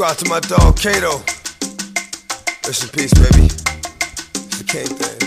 Subscribe to my dog Kato. Rest in peace, baby. It's the king thing.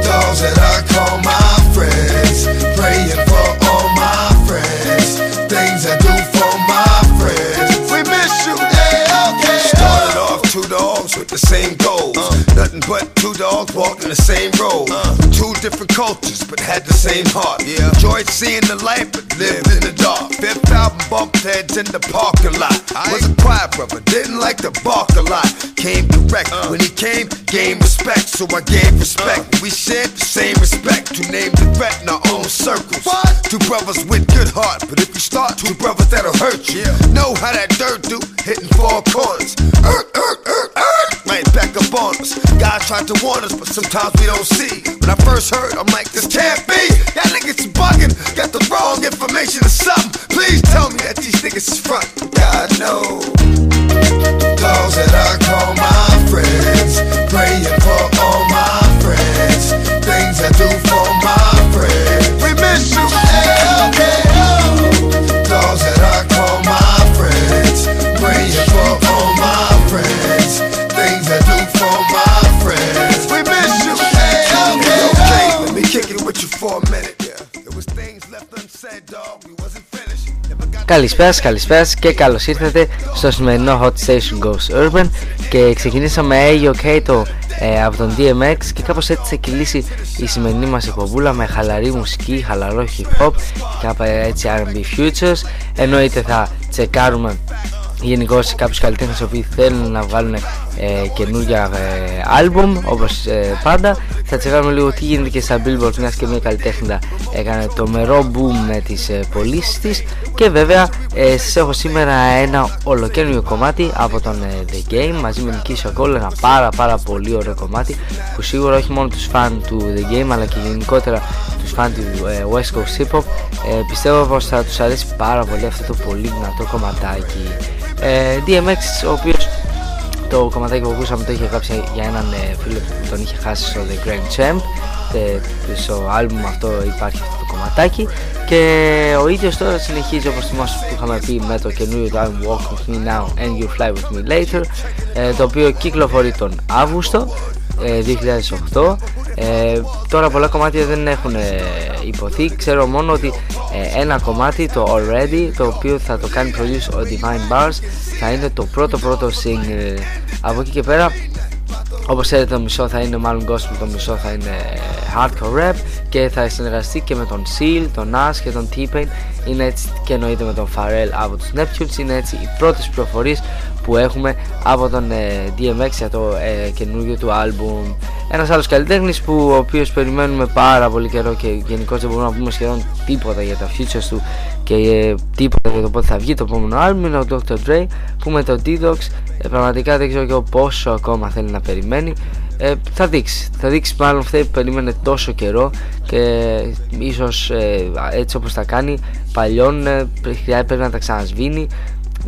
Dogs that I call my friends, praying for all my friends, things I do for my friends. We miss you, okay. Started off two dogs with the same goals. Uh. Nothing but two dogs walking the same road. Two different cultures, but had the same heart. Yeah. Enjoyed seeing the light, but lived in the dark. Fifth album bumped heads in the parking lot. I Was a quiet brother, didn't like to bark a lot. Came correct when he came, gained respect, so I gave respect. We shared the same respect. Two names and threat in our own circles. Two brothers with good heart, but if you start two brothers that'll hurt you. Know how that dirt do, hitting four corners. Er, er, er, er, right back up on us. God tried to warn us, but sometimes we don't see. When I first heard, I'm like, this can't be. Y'all niggas bugging, got the wrong information or something. Please tell me that these niggas is front. God knows. Dogs that I call my friends, praying for all my friends, things I do for Καλησπέρα σας, καλησπέρα σας και καλώς ήρθατε στο σημερινό Hot Station Goes Urban και ξεκινήσαμε Ayo Kato ε, από τον DMX και κάπως έτσι θα κυλήσει η σημερινή μας εκπομπούλα με χαλαρή μουσική, χαλαρό hip hop και από έτσι R&B futures. Εννοείται θα τσεκάρουμε γενικώ κάποιους καλλιτέχνες οι οποίοι θέλουν να βγάλουν ε, καινούργια ε, album όπως ε, πάντα θα τσεκάρουμε λίγο τι γίνεται και στα Billboard μιας και μια καλλιτέχνητα έκανε το μερό boom με τις ε, πωλήσεις της. Και βέβαια ε, σας έχω σήμερα ένα ολοκαίνουργιο κομμάτι από τον ε, The Game. Μαζί με Νική Σακόλ ένα πάρα πάρα πολύ ωραίο κομμάτι που σίγουρα όχι μόνο τους φαν του The Game αλλά και γενικότερα τους φαν του ε, West Coast Hip Hop. Ε, πιστεύω πως θα τους αρέσει πάρα πολύ αυτό το πολύ δυνατό κομματάκι. Ε, DMX ο οποίος το κομματάκι που ακούσαμε το είχε γράψει για έναν ε, φίλο του που τον είχε χάσει στο The Grand Champ. Ε, στο άλμπουμ αυτό υπάρχει αυτό το κομματάκι. Και ο ίδιος τώρα συνεχίζει όπως θυμάσαι που είχαμε πει με το καινούριο του album Walk With Me Now and You Fly With Me Later ε, το οποίο κυκλοφορεί τον Αύγουστο. ε, 2008 ε, τώρα πολλά κομμάτια δεν έχουν ε, υποθεί. Ξέρω μόνο ότι ε, ένα κομμάτι το Already το οποίο θα το κάνει produce ο Divine Bars θα είναι το πρώτο πρώτο single. Από εκεί και πέρα όπως ξέρετε το μισό θα είναι μάλλον gospel, το μισό θα είναι hardcore rap και θα συνεργαστεί και με τον Seal, τον Nas και τον T-Pain. Είναι έτσι και εννοείται με τον Pharrell από τους Neptunes. Είναι έτσι οι πρώτες πληροφορίες που έχουμε από τον ε, DMX για το ε, καινούργιο του άλμπουμ. Ένας άλλος καλλιτέχνης που ο οποίος περιμένουμε πάρα πολύ καιρό και γενικώς δεν μπορούμε να πούμε σχεδόν τίποτα για τα futures του και ε, τίποτα για το πότε θα βγει το επόμενο άλμπουμ είναι ο Dr. Dre που με το D-Dox ε, πραγματικά δεν ξέρω και πόσο ακόμα θέλει να περιμένει. Ε, θα δείξει, θα δείξει μάλλον αυτή που περίμενε τόσο καιρό και ίσως ε, έτσι όπως τα κάνει παλιών ε, πρέπει να τα ξανασβήνει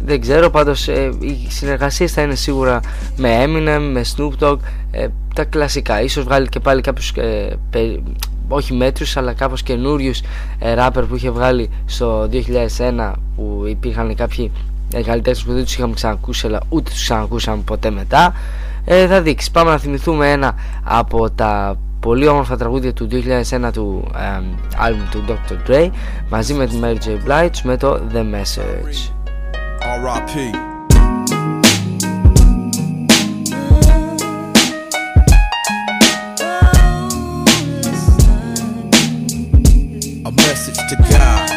δεν ξέρω πάντως ε, οι συνεργασίες θα είναι σίγουρα με Eminem, με Snoop Dogg ε, τα κλασικά ίσως βγάλει και πάλι κάποιους ε, όχι μέτρους αλλά κάπως καινούριους ε, rapper που είχε βγάλει στο 2001 που υπήρχαν κάποιοι ε, καλλιτέχνες που δεν τους είχαμε ξανακούσει αλλά ούτε τους ξανακούσαμε ποτέ μετά ε, θα δείξεις πάμε να θυμηθούμε ένα από τα πολύ όμορφα τραγούδια του 2001 του ε, album του Dr. Dre μαζί με τη Mary J. Blige με το The Message R.I.P. A message to God.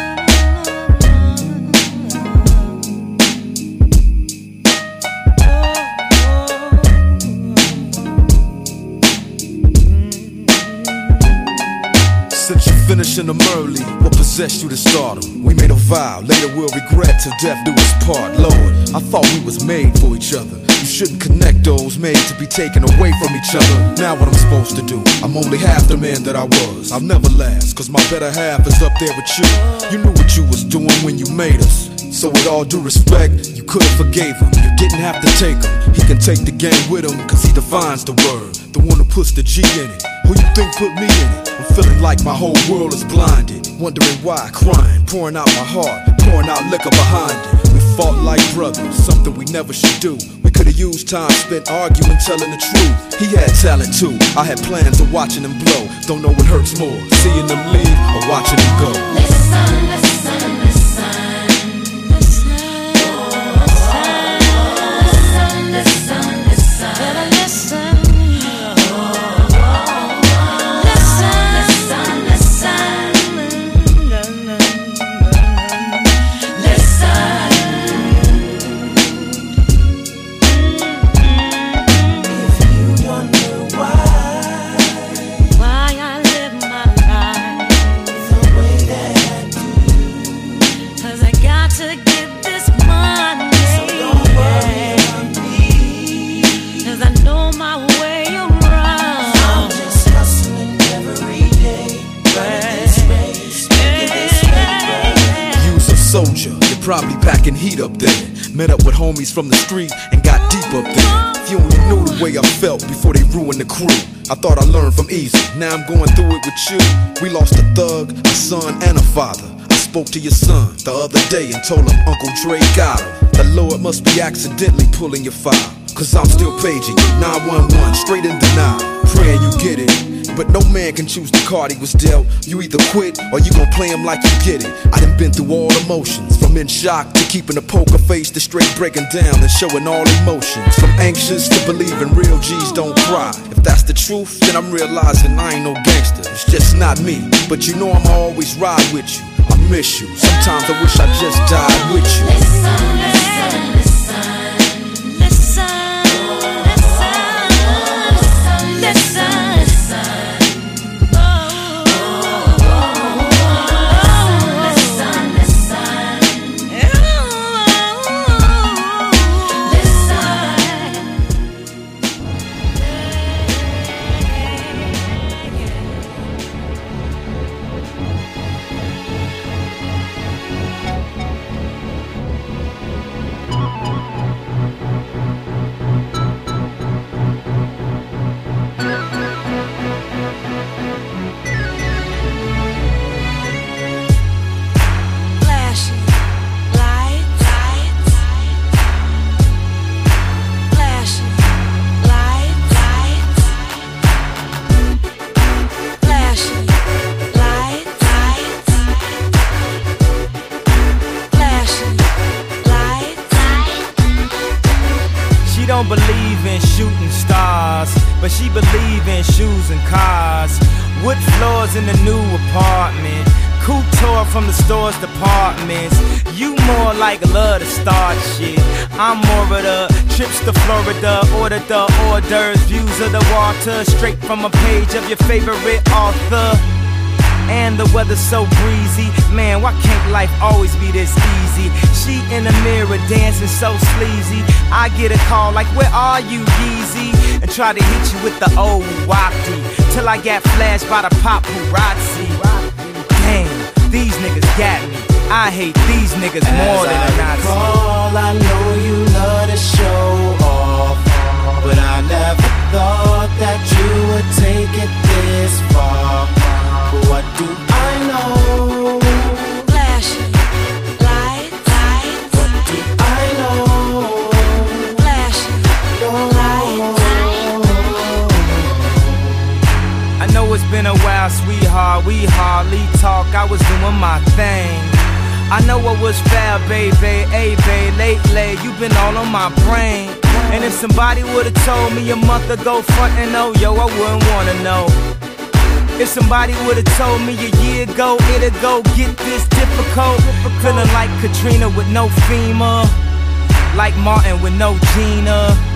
Since you finishing them early, what possessed you to stardom? We made a vow, later we'll regret till death do us part. Lord, I thought we was made for each other. You shouldn't connect those made to be taken away from each other. Now what I'm supposed to do? I'm only half the man that I was. I'll never last, cause my better half is up there with you. You knew what you was doing when you made us. So with all due respect, you could've forgave him. You didn't have to take him. He can take the game with him, cause he defines the word. The one who puts the G in it. Who you think put me in it? Feeling like my whole world is blinded. Wondering why, crying, pouring out my heart, pouring out liquor behind it. We fought like brothers, something we never should do. We could've used time spent arguing, telling the truth. He had talent too. I had plans of watching him blow. Don't know what hurts more, seeing them leave or watching him go. The crew. I thought I learned from easy. Now I'm going through it with you. We lost a thug, a son, and a father. I spoke to your son the other day and told him Uncle Dre got him. The Lord must be accidentally pulling your file. Cause I'm still paging you. 911, straight in denial. Praying you get it. But no man can choose the card he was dealt. You either quit or you gon' play him like you get it. I done been through all emotions. From in shock to keeping a poker face to straight breaking down and showing all emotions. From anxious to believing real G's don't cry. If that's the truth, then I'm realizing I ain't no gangster. It's just not me. But you know I'ma always ride with you. I miss you. Sometimes I wish I just died with you. Listen, listen, straight from a page of your favorite author. And the weather's so breezy. Man, why can't life always be this easy? She in the mirror dancing so sleazy. I get a call like, Where are you, Yeezy? And try to hit you with the old wapty. Till I get flashed by the paparazzi. Damn, these niggas got me. I hate these niggas As more than a Nazi. Recall, I know you love to show off, but I never thought that you would take it this far. What do I know? Flashing lights, lights. What do I know? Flashing lights, I know it's been a while, sweetheart. We hardly talk. I was doing my thing. I know what was fair, baby. Hey, babe, lately You've been all on my brain. And if somebody would've told me a month ago, front and oh, yo, I wouldn't wanna know. If somebody would've told me a year ago, it'd go get this difficult. Feeling like Katrina with no FEMA, like Martin with no Gina.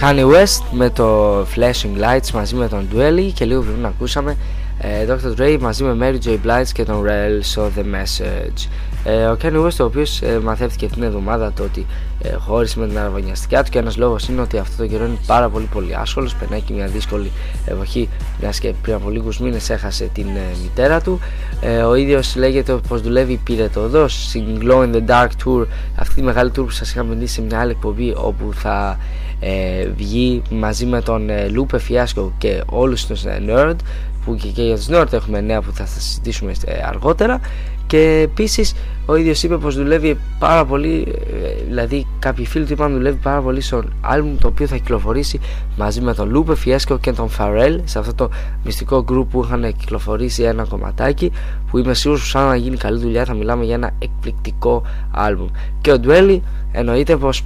Kanye West με το Flashing Lights μαζί με τον Dwelly και λίγο πριν ακούσαμε ε, Dr. Dre μαζί με Mary J. Blige και τον Rel So The Message ε, ο Kanye West ο οποίος ε, μαθεύτηκε την εβδομάδα το ότι ε, χώρισε με την αραβωνιαστικιά του και ένας λόγος είναι ότι αυτό το καιρό είναι πάρα πολύ πολύ άσχολος περνάει και μια δύσκολη εποχή μιας και πριν από λίγους μήνες έχασε την ε, μητέρα του ε, ο ίδιος λέγεται πως δουλεύει πυρετοδός στην Glow in the Dark Tour αυτή τη μεγάλη tour που σας είχαμε δει σε μια άλλη εκπομπή όπου θα ε, βγει μαζί με τον ε, Lupe Fiasco και όλους τους ε, Nerd που και, και για τους Nerd έχουμε νέα που θα, θα συζητήσουμε ε, αργότερα και επίσης ο ίδιος είπε πως δουλεύει πάρα πολύ, ε, δηλαδή κάποιοι φίλοι του είπαν δουλεύει πάρα πολύ στο άλμπουμ το οποίο θα κυκλοφορήσει μαζί με τον Λούπε Fiasco και τον Pharrell σε αυτό το μυστικό group που είχαν κυκλοφορήσει ένα κομματάκι που είμαι σίγουρος που σαν να γίνει καλή δουλειά θα μιλάμε για ένα εκπληκτικό άλμπουμ. Και ο Ντουέλι εννοείται πως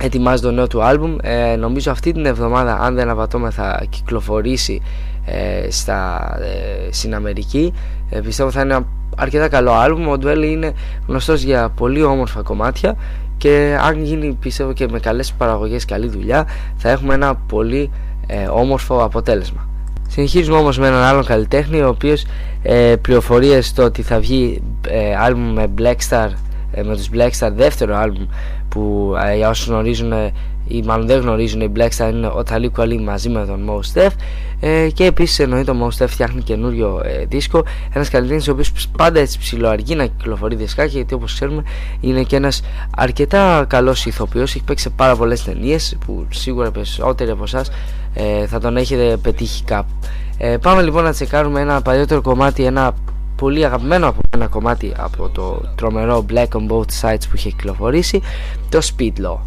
ετοιμάζει το νέο του άλμπουμ. Ε, νομίζω αυτή την εβδομάδα αν δεν απατώμε θα κυκλοφορήσει ε, στα, ε, στην Αμερική. Ε, πιστεύω θα είναι ένα αρκετά καλό άλμπουμ. Ο Ντουέλι είναι γνωστός για πολύ όμορφα κομμάτια και αν γίνει πιστεύω και με καλές παραγωγές καλή δουλειά θα έχουμε ένα πολύ ε, όμορφο αποτέλεσμα. Συνεχίζουμε όμως με έναν άλλον καλλιτέχνη ο οποίος ε, πληροφορίες στο ότι θα βγει ε, άλμπουμ με Blackstar ε, με τους Blackstar δεύτερο άλμπουμ που ε, για όσους γνωρίζουν ε, ή μάλλον δεν γνωρίζουν οι Blackstar είναι ο Ταλί Κουαλί μαζί με τον Mos Def ε, και επίσης εννοείται ο Mos Def φτιάχνει καινούριο ε, δίσκο. Ένας καλλιτέχνης ο οποίος πάντα έτσι ψηλοαργεί να κυκλοφορεί δισκάκια γιατί όπως ξέρουμε είναι και ένας αρκετά καλός ηθοποιός. Έχει παίξει σε πάρα πολλές ταινίες που σίγουρα περισσότεροι από εσάς ε, θα τον έχετε πετύχει κάπου. Ε, πάμε λοιπόν να τσεκάρουμε ένα παλιότερο κομμάτι ένα Πολύ αγαπημένο από ένα κομμάτι από το τρομερό Black on both sides που έχει κυκλοφορήσει, το Speedlock.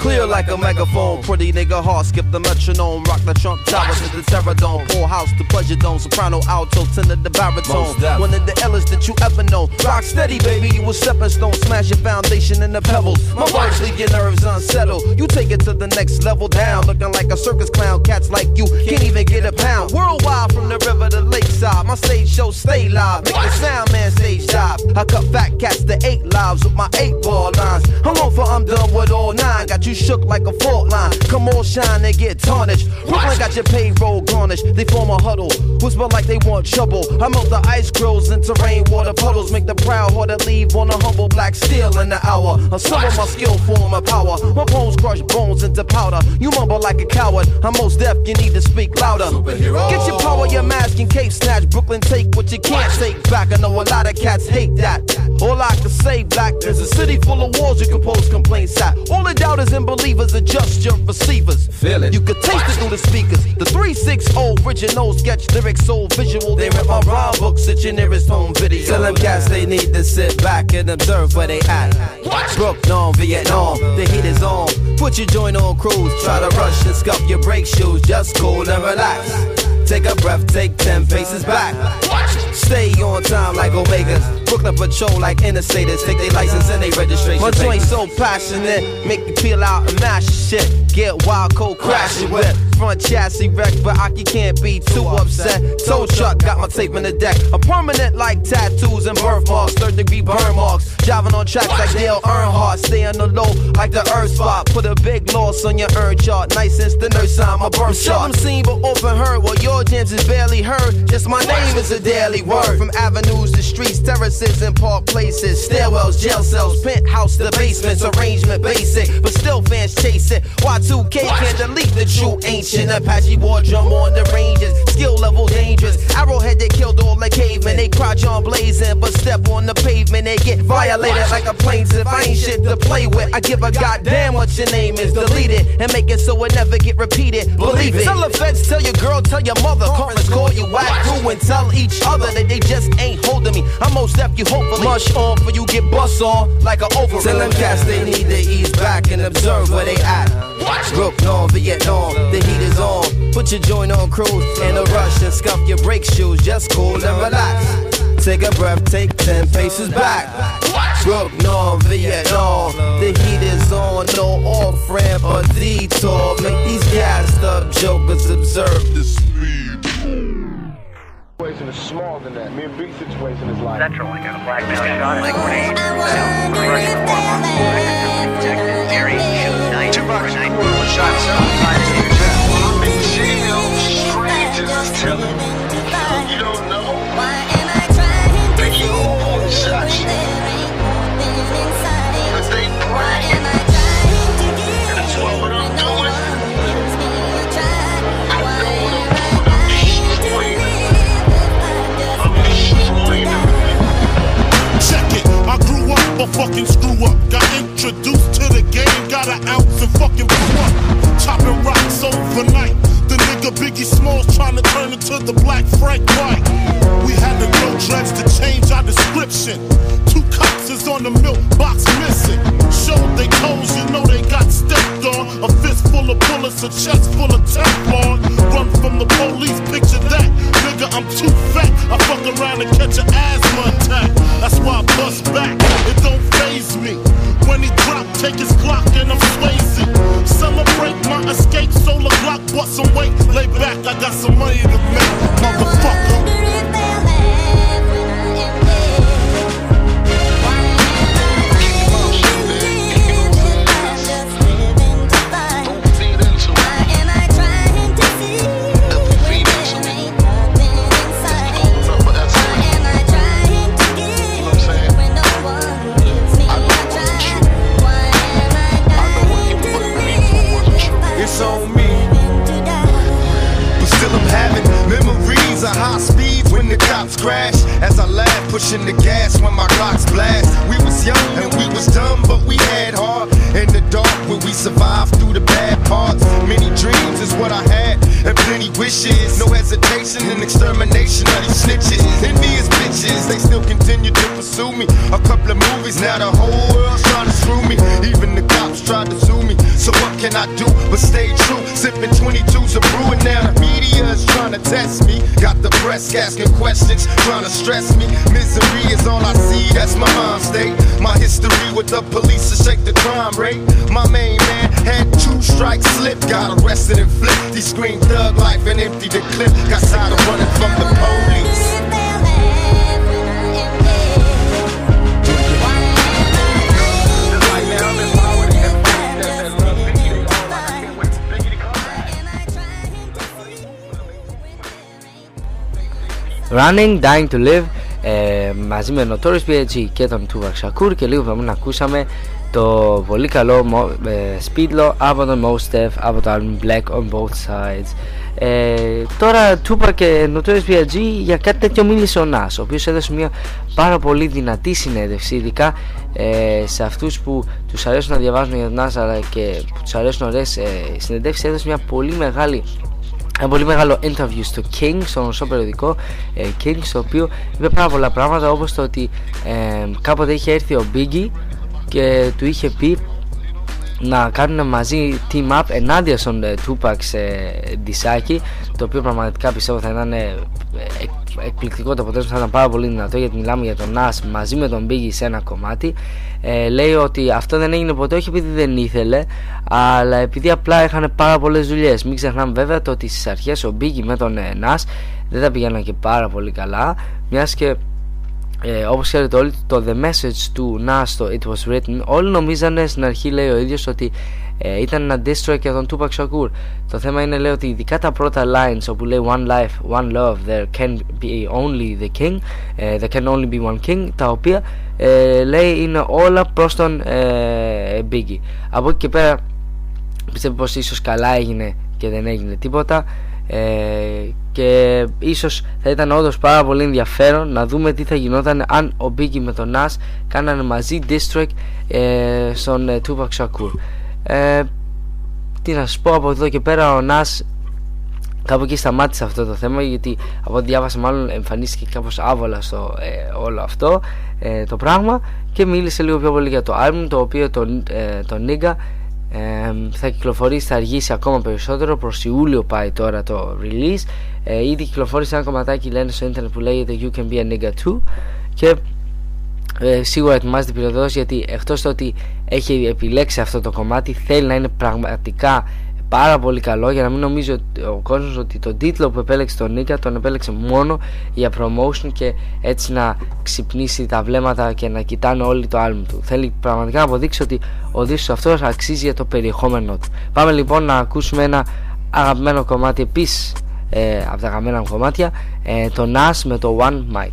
Clear like a megaphone, pretty nigga heart skip the metronome, rock the trump tower to the terror dome, full house to pleasure dome, soprano alto, tenor the baritone, one of the illest that you ever know. Rock steady, baby, you a stepping stone, smash your foundation in the pebbles. My words leave your nerves unsettled. You take it to the next level down, looking like a circus clown. Cats like you can't even get a pound. Worldwide from the river to lakeside, my stage show stay live, make the sound man stage dive. I cut fat cats to eight lives with my eight ball lines. How long for I'm done with all nine? Got you shook like a fault line. Come on, shine and get tarnished. Brooklyn got your payroll garnished. They form a huddle, whisper like they want trouble. I melt the ice grills into rainwater puddles, make the proud heart leave on a humble black steel in the hour. A some of my skill form of power. My bones crush bones into powder. You mumble like a coward. I'm Mos Def, you need to speak louder. Get your power, your mask and cape snatch. Brooklyn take what you can't take back. I know a lot of cats hate that. All I can say, black, there's a city full of walls you can post complaints at. All the doubters and believers adjust your receivers. Feel it. You could taste it through the speakers. The 360 original sketch lyrics so visual. They rip my rhyme books at your nearest home video. Tell them cats they need to sit back and observe where they at. Brooklyn, Vietnam, the heat is on. Put your joint on cruise. Try to rush and scuff your brake shoes. Just cool and relax. Take a breath, take 10 paces back. Stay on time like Omegas. Brooklyn patrol like interstaters. Take their license and they registration. My joint so passionate, make me peel out and mash shit. Get wild, cold, crash it with. Front chassis wreck, but Aki can't be too upset. Tow truck got my tape in the deck. A permanent like tattoos and birthmarks. Third degree burn marks. Driving on tracks like Dale Earnhardt. Stay on the low like the earth spot. Put a big loss on your earn chart. Nice since the nurse sign my birth chart. Seldom seen but often heard. Well, your jams is barely heard. Just my name is a daily word. From avenues to streets, terraces and park places. Stairwells, jail cells, penthouse to basements. Arrangement basic, but still fans chase it. Y2K can't delete the true ancient Apache war drum on the ranges. Skill level dangerous. Arrowhead they killed all the cavemen. They crouch on blazing, but step on the pavement. They get violated like a plaintiff. I ain't shit to play with. I give a goddamn what your name is. Delete it and make it so it never get repeated. Believe it. Tell the feds, tell your girl, tell your mother. Conference call you whack through and tell each other that they just ain't holding me. I'm Mos Def, you hopefully. Mush on for you get bust on like an over. Tell them cats they need to ease back and observe where they at. Brooklyn, Vietnam, the heat is on. Put your joint on cruise in a rush and scuff your brake shoes. Just cool and relax. Take a breath, take 10 paces back. Brooklyn, Vietnam, the heat is on. No off ramp or detour. Make these gassed up jokers observe the speed. More than that. Me and B's situation is like. Central, I got a black male shot at grenade. Crushing form on detected Mary shoot night for night. Shot several times in the I'm in jail. Strangers telling me fucking screw up. Got introduced to the game, got an ounce and fucking blew. Chopping rocks overnight. The nigga Biggie Smalls trying to turn into the black Frank White. We had to grow dreads to change our description. Two cops is on the milk box missing. Showed they toes, you know they got stepped on. A fist full of bullets, a chest full of Teflon. Run from the police, picture that. Nigga, I'm too fat. I fuck around and catch an asthma attack. That's why I bust back. It don't phase me. When he drop, take his clock and I'm Swayze. Celebrate my escape, solar clock, bust some weight. Lay back, I got some money to make. Motherfucker. Cops crash. As I laugh, pushing the gas when my clocks blast. We was young and we was dumb, but we had heart. In the dark where we survived through the bad parts. Many dreams is what I had, and plenty wishes. No hesitation and extermination of these snitches. Envious bitches, they still continue to pursue me. A couple of movies, now the whole world's trying to screw me. Even the cops tried to sue me. So what can I do but stay true? Sipping 22s of brewing now. The media is trying to test me. Got the press asking questions, trying to stress me. Misery is all I see, that's my mind state. My history with the police to shake the crime rate. My main man had two strikes slip, got arrested and flipped. He screamed thug life and emptied the clip. Got tired of running Running, Dying to Live ε, μαζί με Notorious B.I.G. και τον Tupac Shakur και λίγο πριν ακούσαμε το πολύ καλό Mo- ε, Speedlo από τον Mos Def από το album Black on Both Sides ε, τώρα Tupac και Notorious B.I.G. για κάτι τέτοιο μίλησε ο Nas ο οποίος έδωσε μια πάρα πολύ δυνατή συνέντευξη ειδικά ε, σε αυτούς που τους αρέσουν να διαβάζουν για τον Nas αλλά και που τους αρέσουν ωραίες ε, συνεντεύξεις έδωσε μια πολύ μεγάλη ένα πολύ μεγάλο interview στο King, στο γνωστό περιοδικό ε, King, στο οποίο είπε πάρα πολλά πράγματα όπως το ότι ε, κάποτε είχε έρθει ο Biggie και του είχε πει να κάνουν μαζί team up ενάντια στον ε, Tupac σε δισάκι το οποίο πραγματικά πιστεύω θα ήταν ε, εκ- εκπληκτικό το αποτέλεσμα θα ήταν πάρα πολύ δυνατό γιατί μιλάμε για τον Nas μαζί με τον Biggie σε ένα κομμάτι. Ε, λέει ότι αυτό δεν έγινε ποτέ όχι επειδή δεν ήθελε αλλά επειδή απλά είχαν πάρα πολλές δουλειές. Μην ξεχνάμε βέβαια το ότι στις αρχές ο Biggie με τον ε, Nas δεν τα πηγαίναν και πάρα πολύ καλά μιας και ε, όπως ξέρετε όλοι το The Message του Nas το It Was Written όλοι νομίζανε στην αρχή λέει ο ίδιος ότι ε, ήταν ένα diss track για τον Tupac Shakur. Το θέμα είναι λέει ότι ειδικά τα πρώτα lines όπου λέει One life, one love, there can be only the king ε, There can only be one king τα οποία ε, λέει είναι όλα προς τον ε, Biggie. Από εκεί και πέρα πιστεύω πως ίσως καλά έγινε και δεν έγινε τίποτα ε, και ίσως θα ήταν όντως πάρα πολύ ενδιαφέρον να δούμε τι θα γινόταν αν ο Biggie με τον Nas κάνανε μαζί diss track ε, στον ε, Tupac Shakur ε, τι να σας πω από εδώ και πέρα ο Nas κάπου εκεί σταμάτησε αυτό το θέμα γιατί από ό,τι διάβασα μάλλον εμφανίστηκε κάπως άβολα στο ε, όλο αυτό ε, το πράγμα και μίλησε λίγο πιο πολύ για το album το οποίο το, ε, το Nigga ε, θα κυκλοφορήσει, θα αργήσει ακόμα περισσότερο προς Ιούλιο πάει τώρα το release. Ε, ήδη κυκλοφόρησε ένα κομματάκι λένε στο ίντερνετ που λέγεται You Can Be a Nigga Too και ε, σίγουρα ετοιμάζεται πυροδός γιατί εκτός το ότι έχει επιλέξει αυτό το κομμάτι θέλει να είναι πραγματικά πάρα πολύ καλό για να μην νομίζει ότι- ο κόσμος ότι τον τίτλο που επέλεξε τον Νίκα τον επέλεξε μόνο για promotion και έτσι να ξυπνήσει τα βλέμματα και να κοιτάνε όλοι το άλμπουμ του. Θέλει πραγματικά να αποδείξει ότι ο δίσκος αυτός αξίζει για το περιεχόμενό του. Πάμε λοιπόν να ακούσουμε ένα αγαπημένο κομμάτι επίσης ε, από τα αγαπημένα μου κομμάτια ε, το Nas με το One Mic.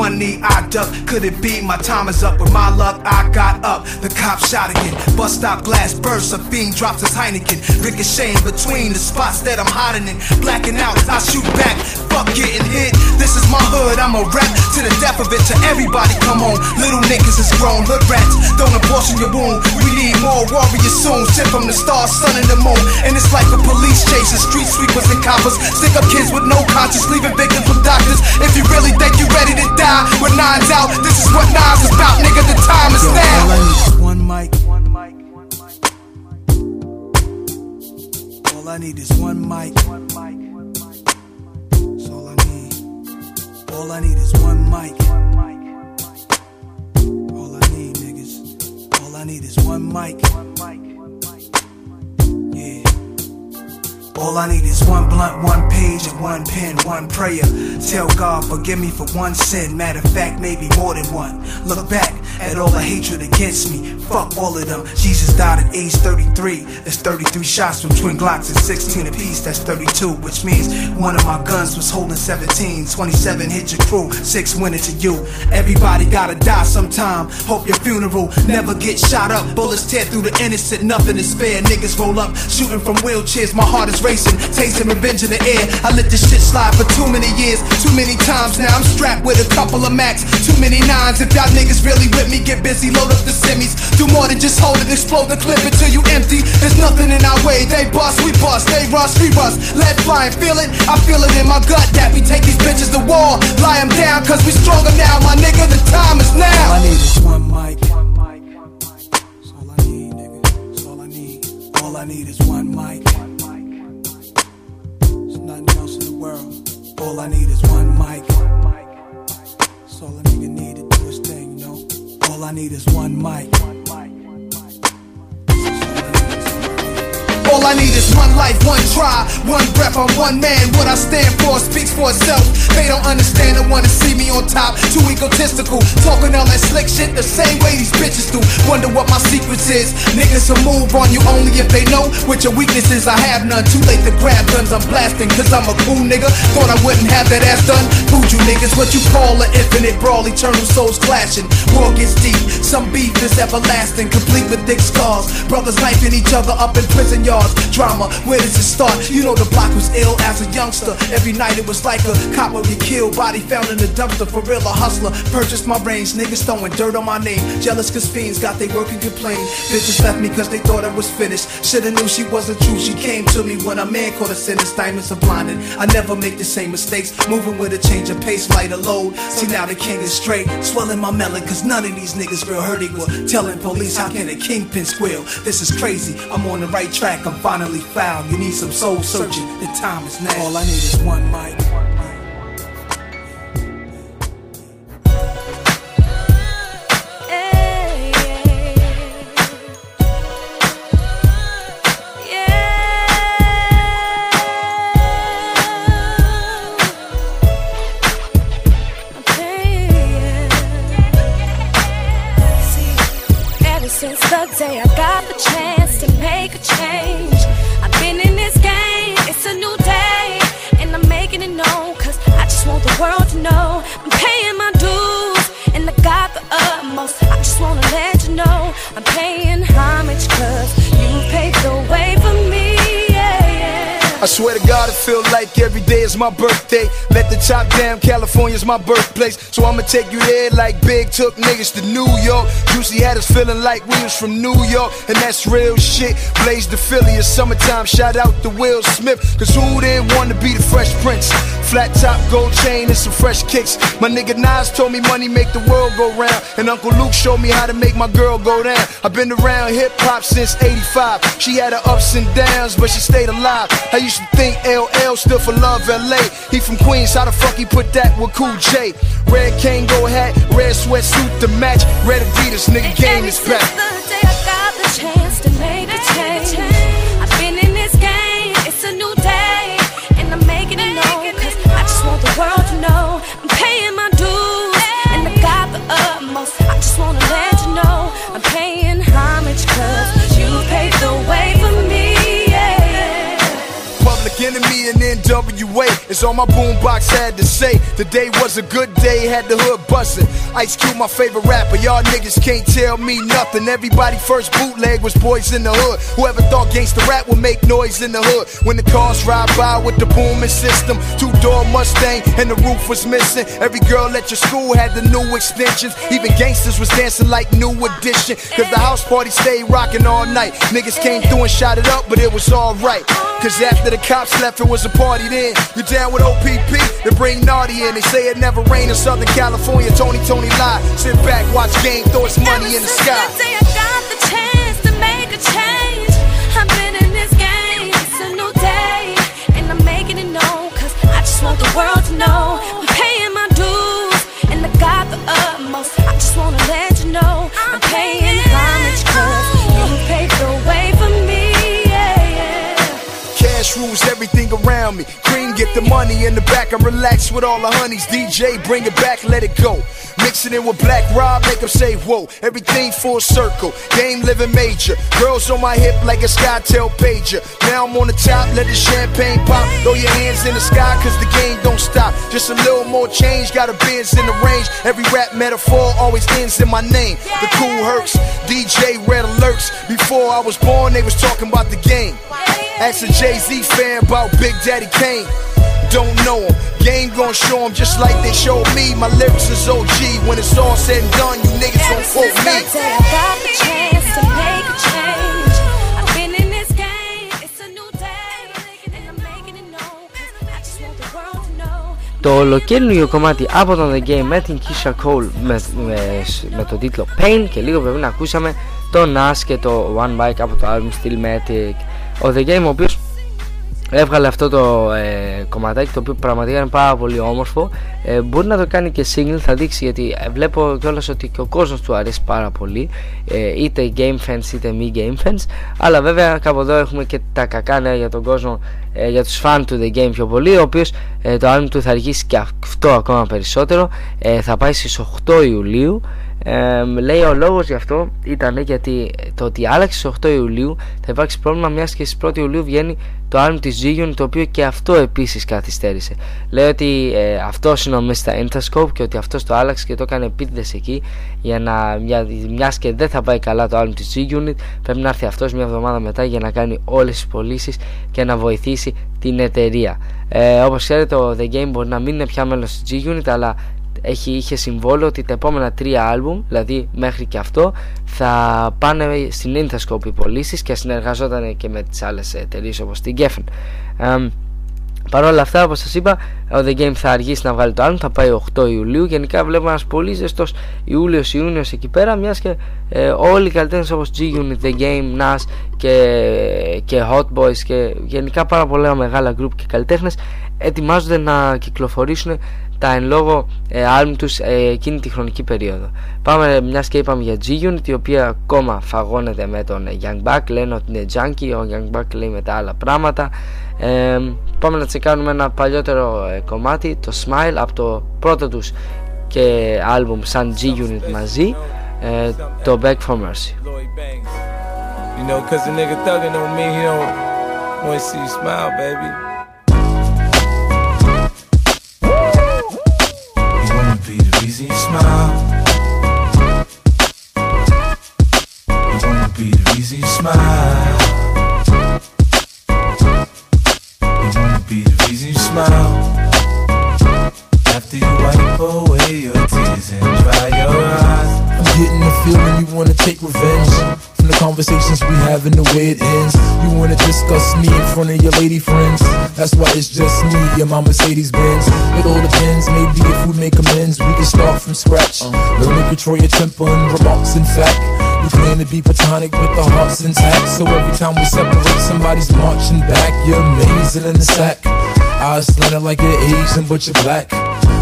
Knee I duck. Could it be my time is up? With my luck, I got up. The cop shot again. Bus stop glass bursts. A fiend drops his Heineken. Ricocheting between the spots that I'm hiding in. Blacking out, I shoot back. Fuck getting hit. This is my hood. I'm a rap to the death of it. To everybody, come on. Little niggas is grown. Hood rats. Don't abortion your wound. We need more warriors soon. Sent from the stars, sun, and the moon. And it's like a police chasing street sweepers and coppers. Stick up kids with no conscience, leaving victims with doctors. If you really think you're ready to die with nines out, this is what nines is about, nigga. The time is now. All I need is one mic. All I need is one mic. That's all I need. All I need is one mic. All I need, niggas. All I need is one mic. Yeah. All I need is one blunt, one page, and one pen, one prayer. Tell God, forgive me for one sin. Matter of fact, maybe more than one. Look back at all the hatred against me. Fuck all of them. Jesus died at age 33. That's 33 shots from twin Glocks and 16 apiece. That's 32, which means one of my guns was holding 17. 27 hit your crew, six went into you. Everybody gotta die sometime. Hope your funeral never get shot up. Bullets tear through the innocent, nothing is fair. Niggas roll up, shooting from wheelchairs. My heart is racing, tasting revenge in the air. I let this shit slide for too many years, too many times. Now I'm strapped with a couple of max, too many nines. If y'all niggas really with me, get busy, load up the semis. Do more than just hold it, explode the clip until you empty. There's nothing in our way. They bust, we bust, they rush, we rust. Let flying, feel it. I feel it in my gut that we take these bitches to war. Lie 'em down, cause we stronger now, my nigga. The time is now. All I need is one mic. That's all I need, nigga. That's all I need. All I need is one mic. There's nothing else in the world. All I need is one mic. All I need is one mic. All I need is one life, one try, one breath, I'm one man. What I stand for speaks for itself. They don't understand and wanna see me on top. Too egotistical, talking all that slick shit the same way these bitches do. Wonder what my secrets is. Niggas will move on you only if they know what your weaknesses. I have none. Too late to grab guns, I'm blasting, cause I'm a cool nigga. Thought I wouldn't have that ass done. Food you niggas, what you call an infinite brawl, eternal souls clashing. War gets deep, some beef is everlasting, complete with thick scars. Brothers knifing each other up in prison yards. Drama, where does it start? You know the block was ill as a youngster. Every night it was like a cop would get killed, body found in the dumpster. For real, a hustler. Purchased my range, niggas throwing dirt on my name. Jealous cause fiends got they work and complain. Bitches left me cause they thought I was finished. Shoulda knew she wasn't true. She came to me when a man caught a sentence. Diamonds are blinded. I never make the same mistakes. Moving with a change of pace, lighter load. See now the king is straight. Swelling my melon cause none of these niggas real hurt equal. Telling police how can a kingpin squeal? This is crazy. I'm on the right track. I'm finally found. You need some soul searching. The time is now. All I need is one mic. I'm paying I swear to God, it feel like every day is my birthday. Let the top down, California's my birthplace. So I'ma take you there like Big took niggas to New York. Juicy had us feeling like we was from New York, and that's real shit. Blaze the Philly, it's summertime. Shout out to Will Smith, cause who didn't want to be the Fresh Prince? Flat top, gold chain, and some fresh kicks. My nigga Nas told me money make the world go round, and Uncle Luke showed me how to make my girl go down. I've been around hip hop since 85. She had her ups and downs, but she stayed alive. I used to think LL stood for Love LA. He from Queens, how the fuck he put that with Cool J? Red Kangol hat, red sweatsuit to match, red Adidas, nigga game is back. The day I got the chance to make a change. I've been in this game, it's a new day. And I'm making it known, cause I just want the world to know. I'm paying my dues, and I got the utmost. I just wanna NWA. It's all my boombox, had to say. Today was a good day, had the hood bustin'. Ice Cube, my favorite rapper. Y'all niggas can't tell me nothing. Everybody first bootleg was boys in the hood. Whoever thought gangsta rap would make noise in the hood. When the cars ride by with the booming system, two door Mustang and the roof was missing. Every girl at your school had the new extensions. Even gangsters was dancing like new edition. Cause the house party stayed rocking all night. Niggas came through and shot it up, but it was alright. Cause after the cops left, it was a party then. You down with OPP? They bring Naughty in. They say it never rained in Southern California. Tony, Tony lie. Sit back, watch game, throw its money in the sky. The money in the back. I'm relaxed with all the honeys. DJ, bring it back, let it go. Mix it in with Black Rob, make them say whoa. Everything full circle. Game living major. Girls on my hip like a SkyTel pager. Now I'm on the top, let the champagne pop. Throw your hands in the sky, cause the game don't stop. Just a little more change, got a biz in the range. Every rap metaphor always ends in my name. The Kool Hercs, DJ red alerts. Before I was born, they was talking about the game. Ask a Jay Z fan about Big Daddy Kane. Don't know him. Game gon' show him just like they showed me. My lyrics is OG. When it's all said and done, you niggas gon' quote me. Since the day I got the chance to make a change, I've been in this game. It's a new day, and I'm making it known. Cause I just want the world to know. Το ολοκαίρινο κομμάτι από τον The Game με την Keisha Cole με, με, με τον τίτλο Pain και λίγο πριν ακούσαμε το Nas και το One Bike από το album Stillmatic. Ο The Game ο οποίος έβγαλε αυτό το ε, κομματάκι το οποίο πραγματικά είναι πάρα πολύ όμορφο. Ε, μπορεί να το κάνει και single θα δείξει γιατί ε, βλέπω κιόλας ότι και ο κόσμος του αρέσει πάρα πολύ ε, είτε game fans είτε μη game fans. Αλλά βέβαια κάπου εδώ έχουμε και τα κακά νέα για τον κόσμο ε, για τους φαν του The Game πιο πολύ ο οποίος ε, το album του θα αργήσει και αυτό ακόμα περισσότερο. Ε, θα πάει στις 8 Ιουλίου ε, λέει ο λόγος γι' αυτό ήταν γιατί το ότι άλλαξε στις 8 Ιουλίου θα υπάρξει πρόβλημα μιας και στις 1 Ιουλίου βγαίνει το album της Zion το οποίο και αυτό επίσης καθυστέρησε. Λέει ότι ε, αυτός είναι στα Interscope και ότι αυτός το άλλαξε και το έκανε επίτηδες εκεί για να, μια, μιας και δεν θα πάει καλά το album της G-Unit πρέπει να έρθει αυτός μια εβδομάδα μετά για να κάνει όλες τις πωλήσεις και να βοηθήσει την εταιρεία. Ε, όπως ξέρετε ο The Game μπορεί να μην είναι πια μέλος της G-Unit αλλά έχει, είχε συμβόλαιο ότι τα επόμενα τρία άλμπουμ, δηλαδή μέχρι και αυτό, θα πάνε στην Interscope οι πωλήσει και συνεργαζόταν και με τις άλλες εταιρείες όπως την Geffen. Ε, Παρ' όλα αυτά, όπως σας είπα, ο The Game θα αργήσει να βγάλει το album, θα πάει 8 Ιουλίου. Γενικά βλέπουμε ένας πολύ ζεστός Ιούλιος Ιούνιος εκεί πέρα, μιας και ε, όλοι οι καλλιτέχνες όπως G-Unit, The Game, Nas και, και Hot Boys και γενικά πάρα πολλά μεγάλα group και καλλιτέχνες ετοιμάζονται να κυκλοφορήσουν τα εν λόγω ε, άλμ τους ε, εκείνη τη χρονική περίοδο. Πάμε μιας και είπαμε για G-Unit η οποία ακόμα φαγώνεται με τον ε, Young Buck λένε ότι είναι junkie, ο Young Buck λέει μετά άλλα πράγματα ε, πάμε να τσεκάνουμε ένα παλιότερο ε, κομμάτι το Smile από το πρώτο τους και άλμπουμ σαν G-Unit μαζί ε, το Back for Mercy You know, cause the nigga thuggin' on me, he don't wanna see you smile, baby. easy smile. You wanna be the easy smile. You wanna be the easy smile. After you wipe away your tears and dry your eyes. I'm getting the feeling you wanna take revenge from the conversations we have in the way it ends. You wanna discuss me in front of your lady friends. That's why it's just me and my Mercedes Benz. It all depends, maybe if we make amends, we can start from scratch. Learn to control your temper and remarks, in fact. We plan to be platonic with our hearts intact. So every time we separate, somebody's marching back. You're amazing in the sack. Eyes slanted like you're Asian, but you're black.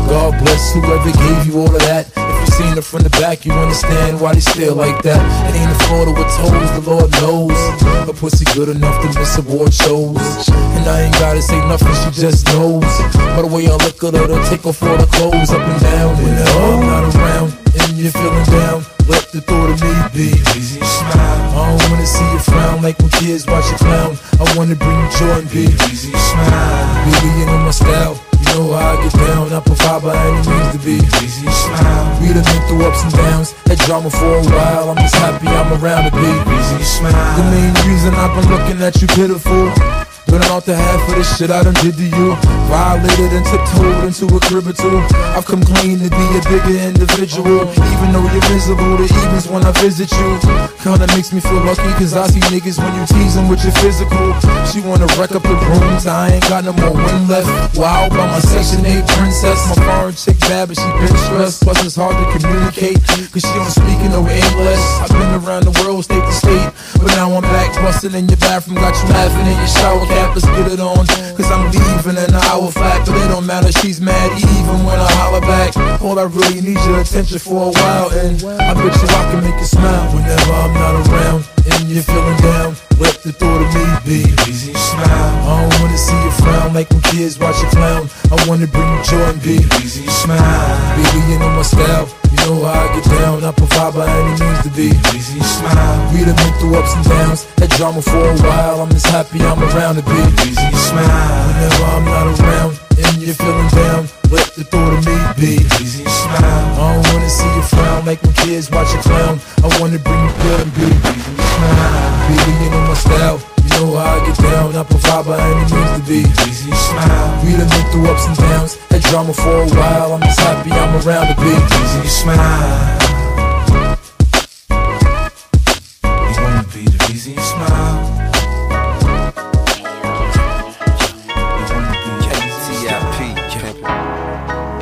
God bless whoever gave you all of that. If you seen it from the back, you understand why they stare like that. It ain't a Florida with toes, the Lord knows. A pussy good enough to miss award shows. And I ain't gotta say nothing, she just knows. By the way I look at her, to take off all the clothes up and down. Whenever I'm not around and you're feeling down, let the thought of me be. Easy smile. I don't wanna see you frown like when kids watch you clown. I wanna bring you joy and be. Easy smile. You know my style. Know how I get down, I provide by any means to be. Easy smile. We done been through ups and downs, had drama for a while. I'm just happy I'm around to be. Easy smile. The main reason I've been looking at you pitiful. I'm out to half of the shit I done did to you. Violated and tiptoed into a crib or two. I've come clean to be a bigger individual. Even though you're miserable, the evenings when I visit you. Kinda makes me feel lucky, cause I see niggas when you tease them with your physical. She wanna wreck up the rooms, I ain't got no more wind left. Wow, by my section 8 princess. My foreign chick bad, but she been stressed. Plus it's hard to communicate, cause she don't speak in no English. I've been around the world, state to state. But now I'm back, busting in your bathroom, got you laughing in your shower cap. Let's get it on, cause I'm leaving in an hour flat. But it don't matter, she's mad even when I holler back. All I really need your attention for a while, and I bet you I can make you smile whenever I'm not around. And you're feeling down, let the thought of me be. Easy smile. I don't wanna see you frown like when kids watch you clown. I wanna bring you joy and be. Easy smile. Baby, you know my style. You know how I get down, I provide by any means to be. Easy smile. We done been through ups and downs, had drama for a while. I'm just happy I'm around to be. Easy smile. Whenever I'm not around and you're feeling down, let the thought of me be. Easy smile. I don't wanna see you frown like when kids watch you clown. I wanna bring you good and be. Easy smile. Baby, you know my style. Know how I get down, I provide by any means to be. Easy smile. We done been through ups and downs, had drama for a while. I'm just happy I'm around to be. Easy smile.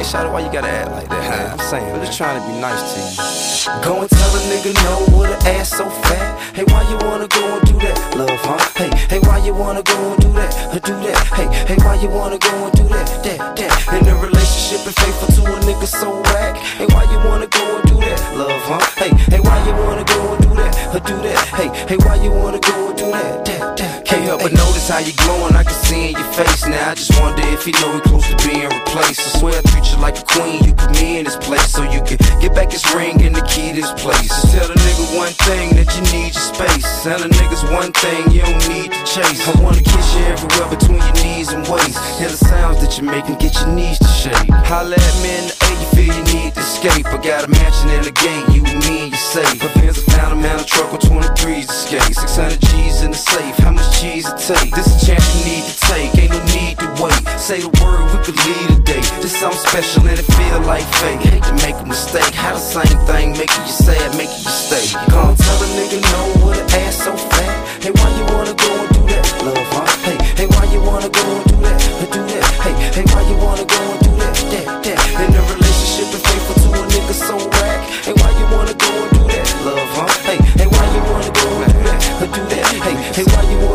Shawty, why you gotta act like that, man? I'm saying, I'm just trying to be nice to you. Go and tell a nigga no with an ass so fat. Hey, why you wanna go and do that, love, huh? Hey, hey, why you wanna go and do that, or do that? Hey, hey, why you wanna go and do that, that, that? In a relationship and faithful to a nigga so whack. Hey, why you wanna go and do that, love, huh? Hey, hey, why you wanna go and do that, or do that? Hey, hey, why you wanna go and do that, that, that? Help but notice how you glowing, I can see in your face now. I just wonder if you know we close to being replaced. I swear I treat you like a queen, you put me in this place so you can get back this ring and the key to this place. Just tell the nigga one thing that you need your space. Tell the niggas one thing you don't need to chase. I wanna kiss you everywhere between your knees and waist. Hear the sounds that you make and get your knees to shake. Holla at me in the A, you feel you need to escape. I got a mansion in the gate, you and me you safe. My pins are found a man a truck with 23s to skate. 600 G's in the safe, how much cheese it take? This a chance you need to take, ain't no need to wait. Say the word, we could lead a day. Just something special and it feel like fate. Hate to make a mistake, how the same thing making you sad, making you stay. Go and tell a nigga no with an ass so fat. Hey, why you wanna go and do that, love, huh? Hey, hey, why you wanna go and do that, or do that? Hey, hey, why you wanna go and do that, that, that? In a relationship and faithful to a nigga so whack. Hey, why you wanna go and do that, love, huh? Hey, hey, why you wanna go and do that, or do that? Hey, hey, why you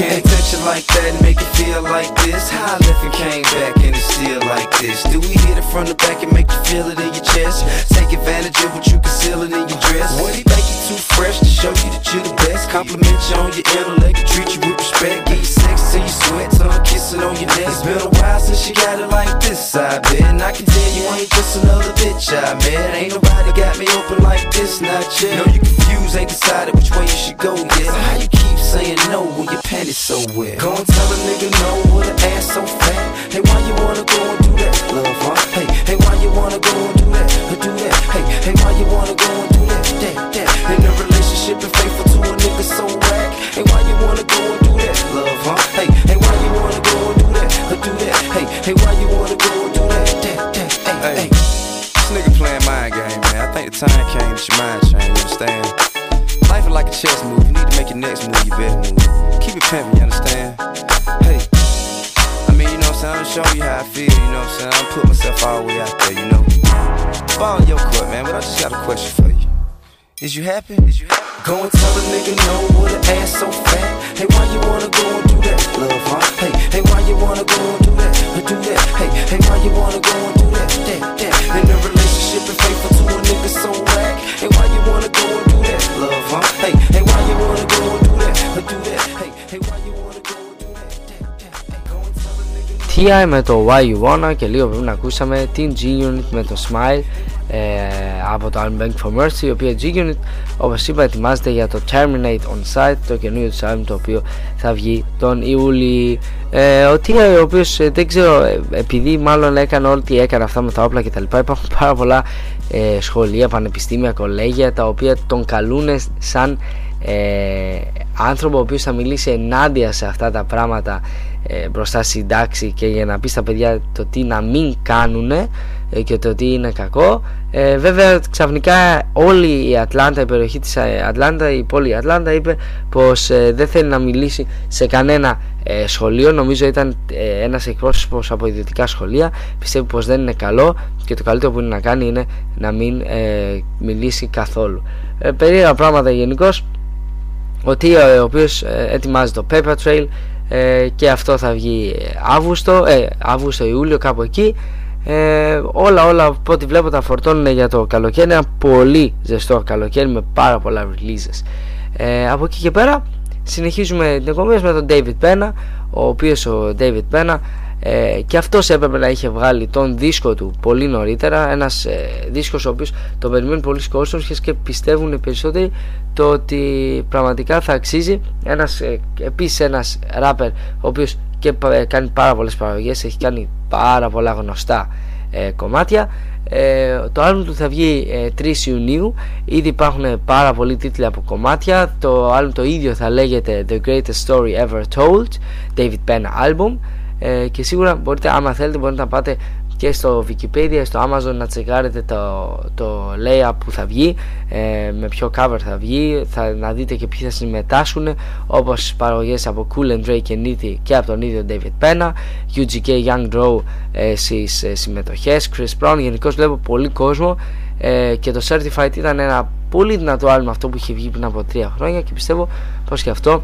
can't like that and make it feel like this. How I left and came back and it's still like this. Do we hit it from the back and make you feel it in your chest? Take advantage of what you concealing in your dress. What he make you too fresh to show you that you're the best? Compliment you on your intellect and treat you with respect. Get you sex till you sweat, tongue kissing on your neck. It's been a while since you got it like this, I bet. And I can tell you ain't just another bitch I met. Ain't nobody got me open like this, not yet. No, you confused, ain't decided which way you should go yet. So how you keep saying no when your panties so wet? Go and tell a nigga no with an ass so fat. Hey, why you wanna go and do that, love, huh? Hey, hey, why you wanna go and do that, or do that? Hey, hey, why you wanna go and do that, that, that? In a relationship and faithful to a nigga so whack. Hey, why you wanna go and do that, love, huh? Hey, hey, why you wanna go and do that, or do that? Hey, hey, why you wanna go and do that, that, that? Hey, Hey, hey. this nigga playing mind game, man. I think the time came that your mind changed, you understand? Is like a chess move, you need to make your next move your best move. Keep it pimpin', you understand? Hey, I mean, you know what I'm saying? I'm showing you how I feel, you know what I'm saying? I'm putting myself all the way out there, you know? In your court, man, but I just got a question for you. Is you happy? Is you happy? Go and tell a nigga no with an ass so fat. Hey, why you wanna go and do that, love, huh? Hey, hey, why you wanna go and do that, do that? Hey, hey, why you wanna go and do that, that, that? In a relationship and faithful to a nigga so whack. Hey, why you wanna nigga TI με το Why You Wanna και λίγο πριν ακούσαμε την G-Unit με το Smile ε, από το album Bank for Mercy η οποία G-Unit όπως είπα ετοιμάζεται για το Terminate On Site το καινούριο του album το οποίο θα βγει τον Ιούλη. Ε, ο TI ο οποίος ε, δεν ξέρω ε, επειδή μάλλον έκανε ό,τι έκανε αυτά με τα όπλα κτλ υπάρχουν πάρα πολλά ε, σχολεία, πανεπιστήμια, κολέγια τα οποία τον καλούν σαν ε, άνθρωπο ο οποίος θα μιλήσει ενάντια σε αυτά τα πράγματα ε, μπροστά στην τάξη και για να πεις στα παιδιά το τι να μην κάνουν ε, και το τι είναι κακό. Ε, βέβαια ξαφνικά όλη η Ατλάντα, η περιοχή της ε, Ατλάντα, η πόλη Ατλάντα είπε πως ε, δεν θέλει να μιλήσει σε κανένα ε, σχολείο. Νομίζω ήταν ε, ένας εκπρόσωπος από ιδιωτικά σχολεία. Πιστεύει πως δεν είναι καλό και το καλύτερο που είναι να κάνει είναι να μην ε, μιλήσει καθόλου. Ε, περίεργα πράγματα γενικώς. ο Τίο ο οποίος ε, ετοιμάζει το Paper Trail ε, και αυτό θα βγει Αύγουστο, ε, Αύγουστο Ιούλιο κάπου εκεί. Ε, όλα όλα από ό,τι βλέπω τα φορτώνουν για το καλοκαίρι. Ένα πολύ ζεστό καλοκαίρι με πάρα πολλά releases. Ε, από εκεί και πέρα συνεχίζουμε την εκπομπή με τον David Pena ο οποίος ο David Pena ε, και αυτός έπρεπε να είχε βγάλει τον δίσκο του πολύ νωρίτερα ένας ε, δίσκος ο οποίος τον περιμένουν πολλοί κόσμος και πιστεύουν οι περισσότεροι το ότι πραγματικά θα αξίζει. Ένας, ε, επίσης ένας rapper ο οποίος και ε, κάνει πάρα πολλές παραγωγές έχει κάνει πάρα πολλά γνωστά ε, κομμάτια. Ε, το album του θα βγει 3 Ιουνίου. Ήδη υπάρχουν πάρα πολλοί τίτλοι από κομμάτια. Το album το ίδιο θα λέγεται The Greatest Story Ever Told David Penn Album ε, και σίγουρα μπορείτε άμα θέλετε μπορείτε να πάτε και στο Wikipedia, στο Amazon να τσεκάρετε το, το layout που θα βγει ε, με ποιο cover θα βγει. Θα, να δείτε και ποιοι θα συμμετάσχουν όπως παραγωγές από Cool and Dre και Nitty και από τον ίδιο David Penna UGK Young Draw ε, στις ε, συμμετοχές Chris Brown. Γενικώς βλέπω πολύ κόσμο ε, και το Certified ήταν ένα πολύ δυνατό άλμα αυτό που είχε βγει πριν από τρία χρόνια και πιστεύω πως και αυτό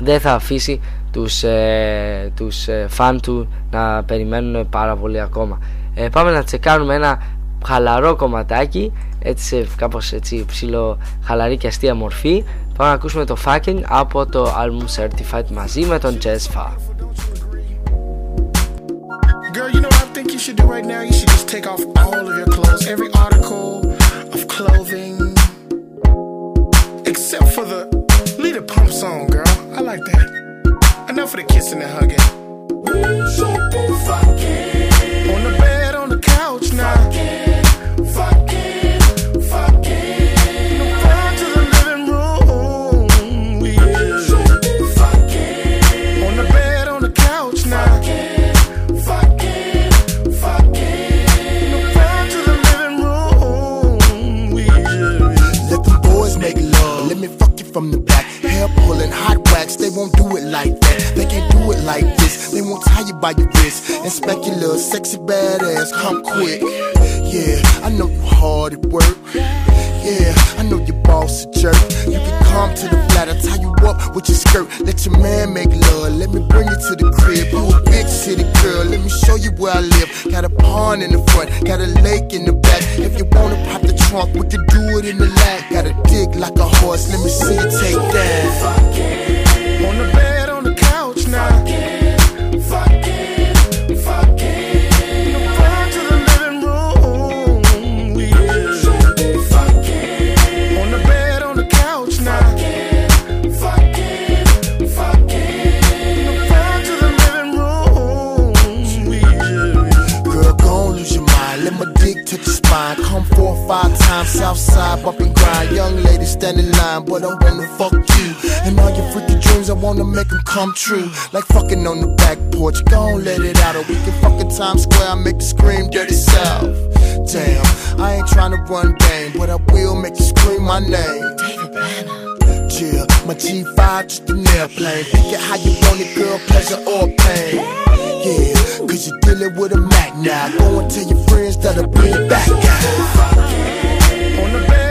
δεν θα αφήσει τους, ε, τους ε, φαν του να περιμένουν πάρα πολύ ακόμα ε, πάμε να τσεκάνουμε ένα χαλαρό κομματάκι έτσι σε κάπως έτσι ψηλό χαλαρή και αστεία μορφή πάμε να ακούσουμε το fucking από το album Certified μαζί με τον Jazz Fa Girl, you know what I think you should do right now? You should just take off all of your clothes, every article of clothing, except for the lead a pump song, girl. I like that. Enough of the kissing and hugging. On the bed, on the couch now. Down to the living room. We On the bed, on the couch now. Down to the living room. We Let them boys make love. Let me fuck you from the back. Hair pulling, hot won't do it like that. They can't do it like this. They won't tie you by your wrist. Inspect your little sexy badass. Come quick. Yeah, I know you hard at work. Yeah, I know your boss a jerk. You can come to the flat, I tie you up with your skirt. Let your man make love. Let me bring you to the crib. You a big city girl. Let me show you where I live. Got a pond in the front, got a lake in the back. If you wanna pop the trunk, we can do it in the lap. Got a dick like a horse. Let me see you take that. On the bed, on the couch now. Down to the living room. We On the bed, on the couch now. Down to the living room. We Girl, gon' lose your mind. Let my dick touch your spine. Come four or five times, south side, bump and grind. Young lady, stand in line, but I wanna fuck you. And all your freaky dreams, I wanna make them come true. Like fucking on the back porch, gon' let it out. Or we can fuck in Times Square, I make you scream dirty south. Damn, I ain't tryna run game, but I will make you scream my name. David Banner. Yeah, my G5 just an airplane. Pick it how you want it, girl, pleasure or pain. Yeah, cause you're dealing with a Mac now. Go and tell your friends that I'll bring it back. On the bed,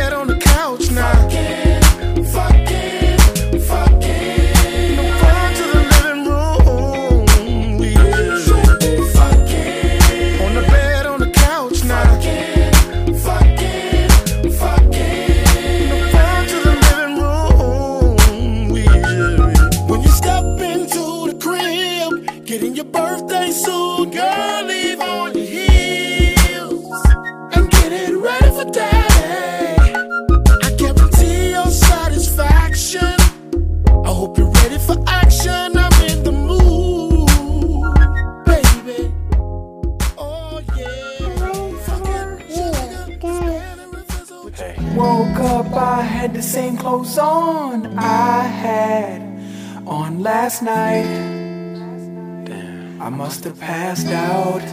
last night. Damn. I must have passed out.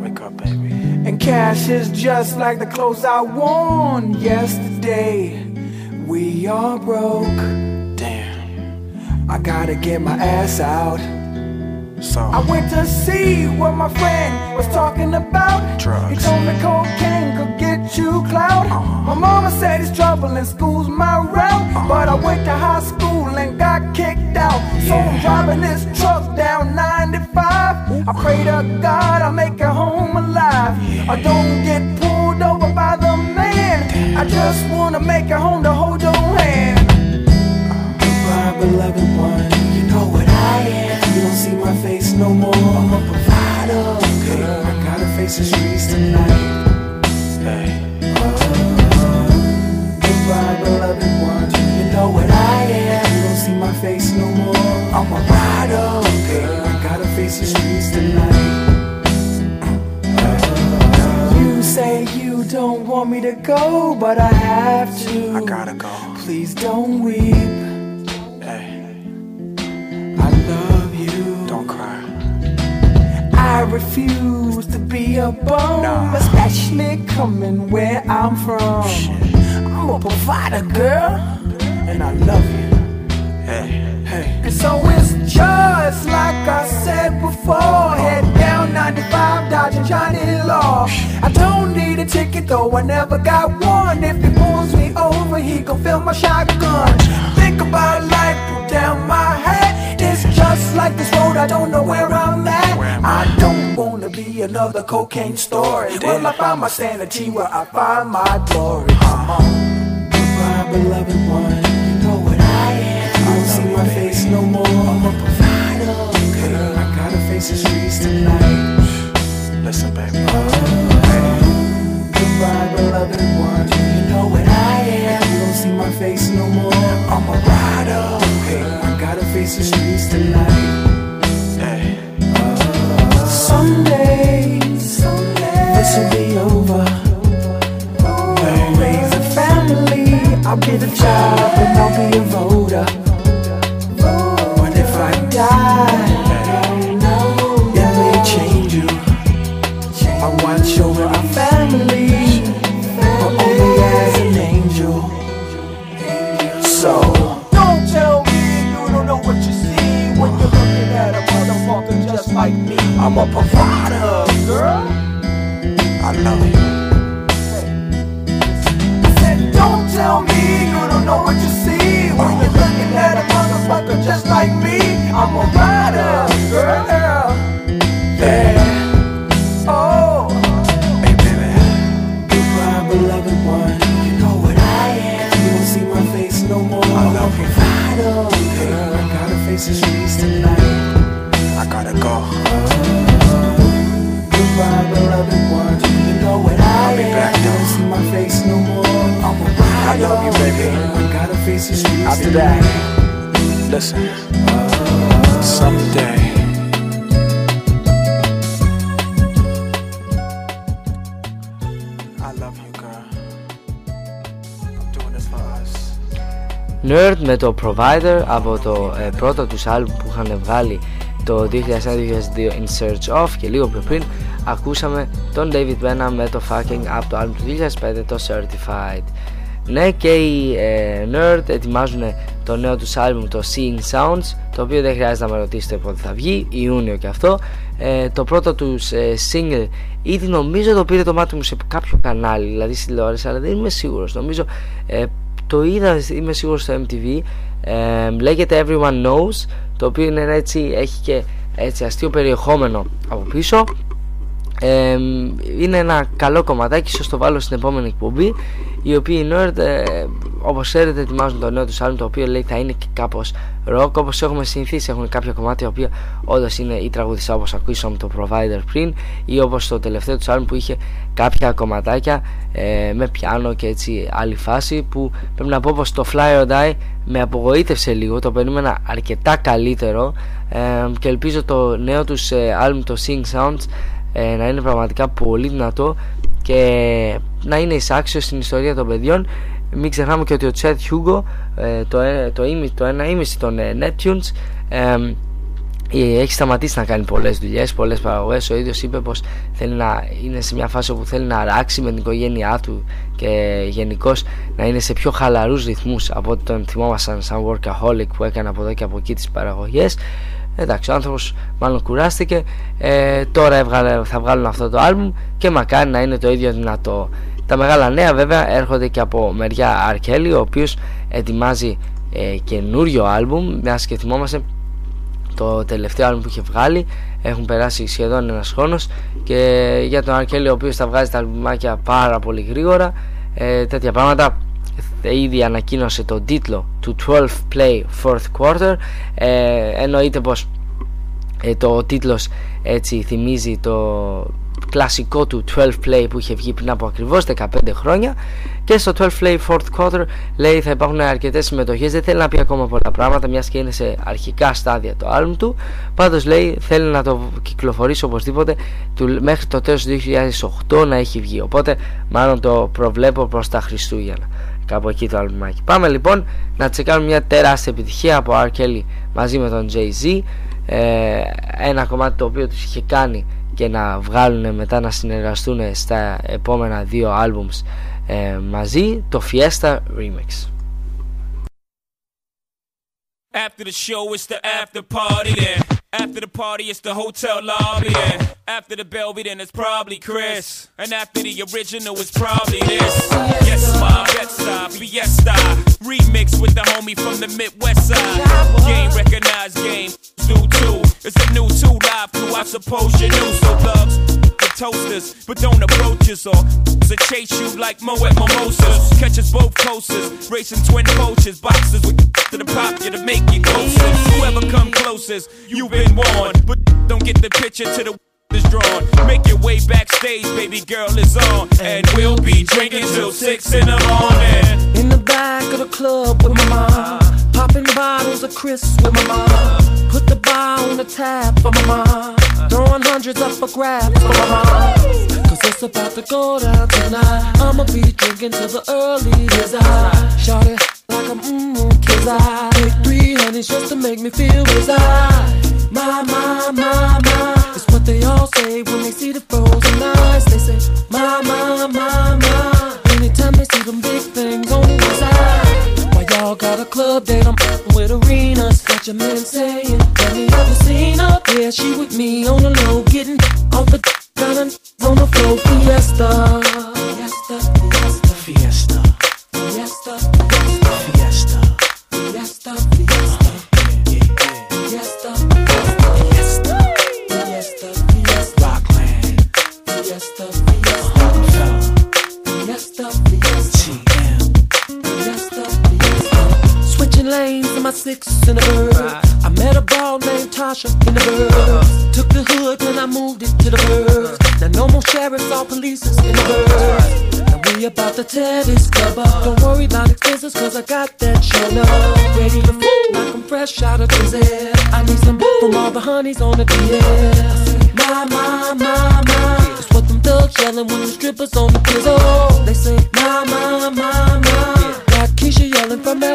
Wake up, baby. And cash is just like the clothes I worn yesterday. We are broke. Damn. I gotta get my ass out. So I went to see what my friend was talking about. Drugs. He told me cocaine could get you clout. My mama said it's trouble and school's my route. But I went to high school and got kicked out. So I'm driving this truck down 95. I pray to God I make it home alive. I don't get pulled over by the man. I just wanna make it home to hold your hand. Goodbye, beloved one. You know what I am. You don't see my face no more. I'm a provider. Girl, I gotta face the streets tonight. Hey. Oh. Goodbye, beloved one. You know what I am. You don't see my face no more. I'm a rider. I gotta face the streets tonight. Uh, you say you don't want me to go, but I have to. I gotta go. Please don't weep. Refuse to be a bum, Nah. especially coming where I'm from. I'm a provider, girl, and I love you. Hey. Hey. And so it's just like I said before. Head down 95, dodging Johnny Law. I don't need a ticket though, I never got one. If he pulls me over, he gon' fill my shotgun. Think about life, put down my hat. Just like this road, I don't know where I'm at. I don't wanna be another cocaine story. Will I find my sanity where I find my glory? Come on. Goodbye, beloved one. You know what I am. You don't see my face no more. I'm a provider. Girl, I gotta face the streets gotta face the streets tonight. Hey. Someday, this will be over. I'll raise a family. I'll get a job and I'll be a voter. I'm a provider, girl. I love you. I said, don't tell me you don't know what you see when you're looking at a motherfucker just like me. I'm a rider, girl. Yeah. Oh. Hey, baby. Goodbye, beloved one. You know what I am. You don't see my face no more. I love you. Provider, girl. I gotta face the streets tonight I gotta go. Goodbye, beloved one. You know what I I'll be am. back, you though. don't see my face no more. I'm a rider. I love you, baby. I gotta face the streets I'll be tonight. back. Listen. Someday. I love you, girl. I'm doing this for us. Nerd με το Provider από το ε, πρώτο τους άλμπουμ που είχαν βγάλει το 2001-2002 In Search Of και λίγο πιο πριν ακούσαμε τον David Benham με το Fucking από το album του 2005 το Certified. Ναι και οι ε, Nerd ετοιμάζουν το νέο τους άλμπουμ το Seeing Sounds το οποίο δεν χρειάζεται να με ρωτήσετε πότε θα βγει Ιούνιο και αυτό. Ε, το πρώτο τους ε, single ήδη νομίζω το πήρε το μάτι μου σε κάποιο κανάλι δηλαδή στη τηλεόραση αλλά δεν είμαι σίγουρος. Νομίζω ε, το είδα είμαι σίγουρος στο MTV ε, λέγεται Everyone Knows το οποίο είναι έτσι έχει και έτσι αστείο περιεχόμενο από πίσω ε, είναι ένα καλό κομματάκι, ίσως το βάλω στην επόμενη εκπομπή οι οποίοι Nerd ε, όπως ξέρετε ετοιμάζουν το νέο τους άλμ το οποίο λέει θα είναι και κάπως rock όπως έχουμε συνηθίσει έχουν κάποια κομμάτια οποία όντως είναι ή τραγουδιστά όπως ακούσαμε το Provider πριν ή όπως το τελευταίο του άλμ που είχε κάποια κομματάκια ε, με πιάνο και έτσι άλλη φάση που πρέπει να πω πως το Fly or Die με απογοήτευσε λίγο το περίμενα αρκετά καλύτερο. Ε, και ελπίζω το νέο τους ε, άλμ το Sing Sounds ε, να είναι πραγματικά πολύ δυνατό και να είναι εισάξιος στην ιστορία των παιδιών. Μην ξεχνάμε και ότι ο Τσέτ Χιούγκο ε, το, ε, το, το ένα ήμιση των ε, Neptunes ε, έχει σταματήσει να κάνει πολλές δουλειές, πολλές παραγωγές. Ο ίδιος είπε πως θέλει να είναι σε μια φάση όπου θέλει να αράξει με την οικογένειά του και γενικώς να είναι σε πιο χαλαρούς ρυθμούς από ό,τι τον θυμόμασταν σαν workaholic που έκανε από εδώ και από εκεί τις παραγωγές εντάξει ο άνθρωπος μάλλον κουράστηκε. Ε, τώρα έβγαλε, θα βγάλουν αυτό το άλμπουμ και μακάρι να είναι το ίδιο δυνατό. Τα μεγάλα νέα βέβαια έρχονται και από μεριά Αρκέλη ο οποίος ετοιμάζει ε, καινούριο άλμπουμ μιας και θυμόμαστε το τελευταίο άλμπουμ που είχε βγάλει. Έχουν περάσει σχεδόν ένας χρόνος και για τον Αρκέλη ο οποίος θα βγάζει τα άλμπουμάκια πάρα πολύ γρήγορα ε, τέτοια πράγματα ήδη ανακοίνωσε τον τίτλο του 12 Play Fourth Quarter. Ε, εννοείται πως ε, το τίτλος έτσι θυμίζει το κλασικό του 12 Play που είχε βγει πριν από ακριβώς 15 χρόνια. Και στο 12 Play Fourth Quarter λέει θα υπάρχουν αρκετές συμμετοχές. Δεν θέλει να πει ακόμα πολλά πράγματα μιας και είναι σε αρχικά στάδια το άλμ του. Πάντως λέει θέλει να το κυκλοφορήσει οπωσδήποτε του, μέχρι το τέλος του 2008 να έχει βγει. Οπότε μάλλον το προβλέπω προς τα Χριστούγεννα κάπου εκεί το άλμπουμάκι πάμε λοιπόν να τσεκάρουμε μια τεράστια επιτυχία από R. Kelly μαζί με τον Jay-Z. Ε, ένα κομμάτι το οποίο τους είχε κάνει και να βγάλουν μετά να συνεργαστούν στα επόμενα δύο άλμπουμς ε, μαζί το Fiesta Remix After the show, it's the after party then. After the party, it's the hotel lobby then. After the Belby, then it's probably Chris. And after the original, it's probably this. Yes, my Betsy, Fiesta. Remix with the homie from the Midwest side. Game recognized, game do too. It's a new two live crew, I suppose you knew. So thugs, the toasters, but don't approach us or to chase you like Moet Mimosas. Catch both coasters, racing twin coaches, boxes with to the pop you to make you closest. Whoever come closest, you've been warned. But don't get the picture to the is drawn. Make your way backstage, baby girl is on. And we'll be drinking till six in the morning. In the back of the club with my mom. Popping bottles of Chris with my mom. Put the bar on the tab for my mom. Throwing hundreds up for grabs for my mom. Cause it's about to go down tonight. I'ma be drinking till the early as I Shout it like I'm mmm, kids I Take three honeys just to make me feel as I My, my, my, my It's what they all say when they see the frozen eyes They say, my, my, my, my Anytime they see them big things y'all got a club date, I'm with arenas. Got your man saying, have you ever seen her? Yeah, she with me on the low Getting off the got on the floor. Fiesta. Fiesta, fiesta, fiesta. Fiesta, fiesta, fiesta, fiesta, fiesta, six in the bird. I met a ball named Tasha in the bird. Took the hood when I moved it to the bird. Now no more sheriffs or police in the bird. Now we about to tear this club up. Don't worry about expenses cause I got that show up. Ready to fool like I'm fresh out of prison. I need some from all the honeys on the DL. My, my, my, my. It's what them thugs yelling when the strippers on the pizzle. They say, my, my, my, my.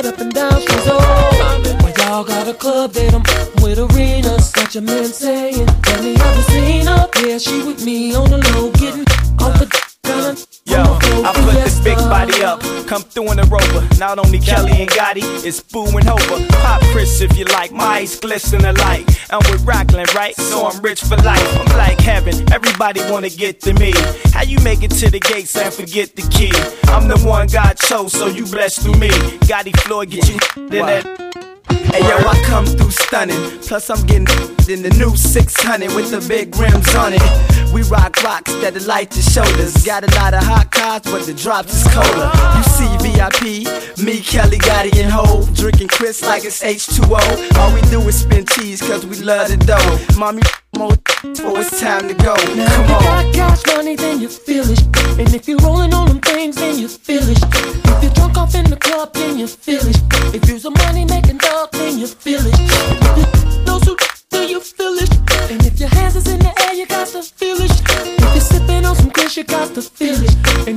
Up and down she's Why y'all got a club date? I'm with arenas. got your man saying, Tell me you seen her? Yeah, she with me on the low, getting off the gun. Yo, I put this big body up, come through in the rover. Not only Kelly and Gotti, it's Boo and Hova. Pop Chris if you like, my eyes glisten alike. I'm with Rockland, right? So I'm rich for life. I'm like heaven, everybody wanna get to me. How you make it to the gates and forget the key? I'm the one God chose, so you blessed through me. Gotti Floyd, get you in that. Hey yo, I come through stunning. Plus, I'm getting in the new 600 with the big rims on it. We rock rocks that the light the shoulders. Got a lot of hot cars, but the drops is colder. You see VIP, me, Kelly, Gotti, and Hove. Drinking Chris like it's H2O. All we do is spin cheese, cause we love the dough. Mommy, more, it's time to go. Now Come if you on. got cash money, then you feel it. And if you're rolling on them things, then you feel it. If you're drunk off in the club, then you feel it. If you're some money making dog, then you feel it. If you know do you feel it? And if your hands is in the air, you got to feel it. If you're sipping on some Chris, you got to feel it. And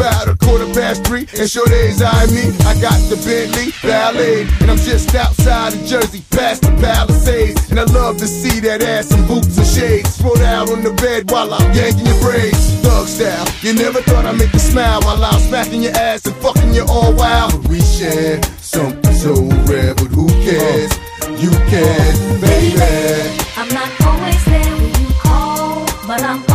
about a quarter past three, and sure days I me. I got the Bentley Ballet, and I'm just outside of Jersey, past the Palisades. And I love to see that ass in boots and shades. Spread out on the bed while I'm yanking your braids. Thug style, you never thought I'd make you smile while I'm smacking your ass and fucking you all wild. We share something so rare, but who cares? You can, baby. I'm not always there when you call, but I'm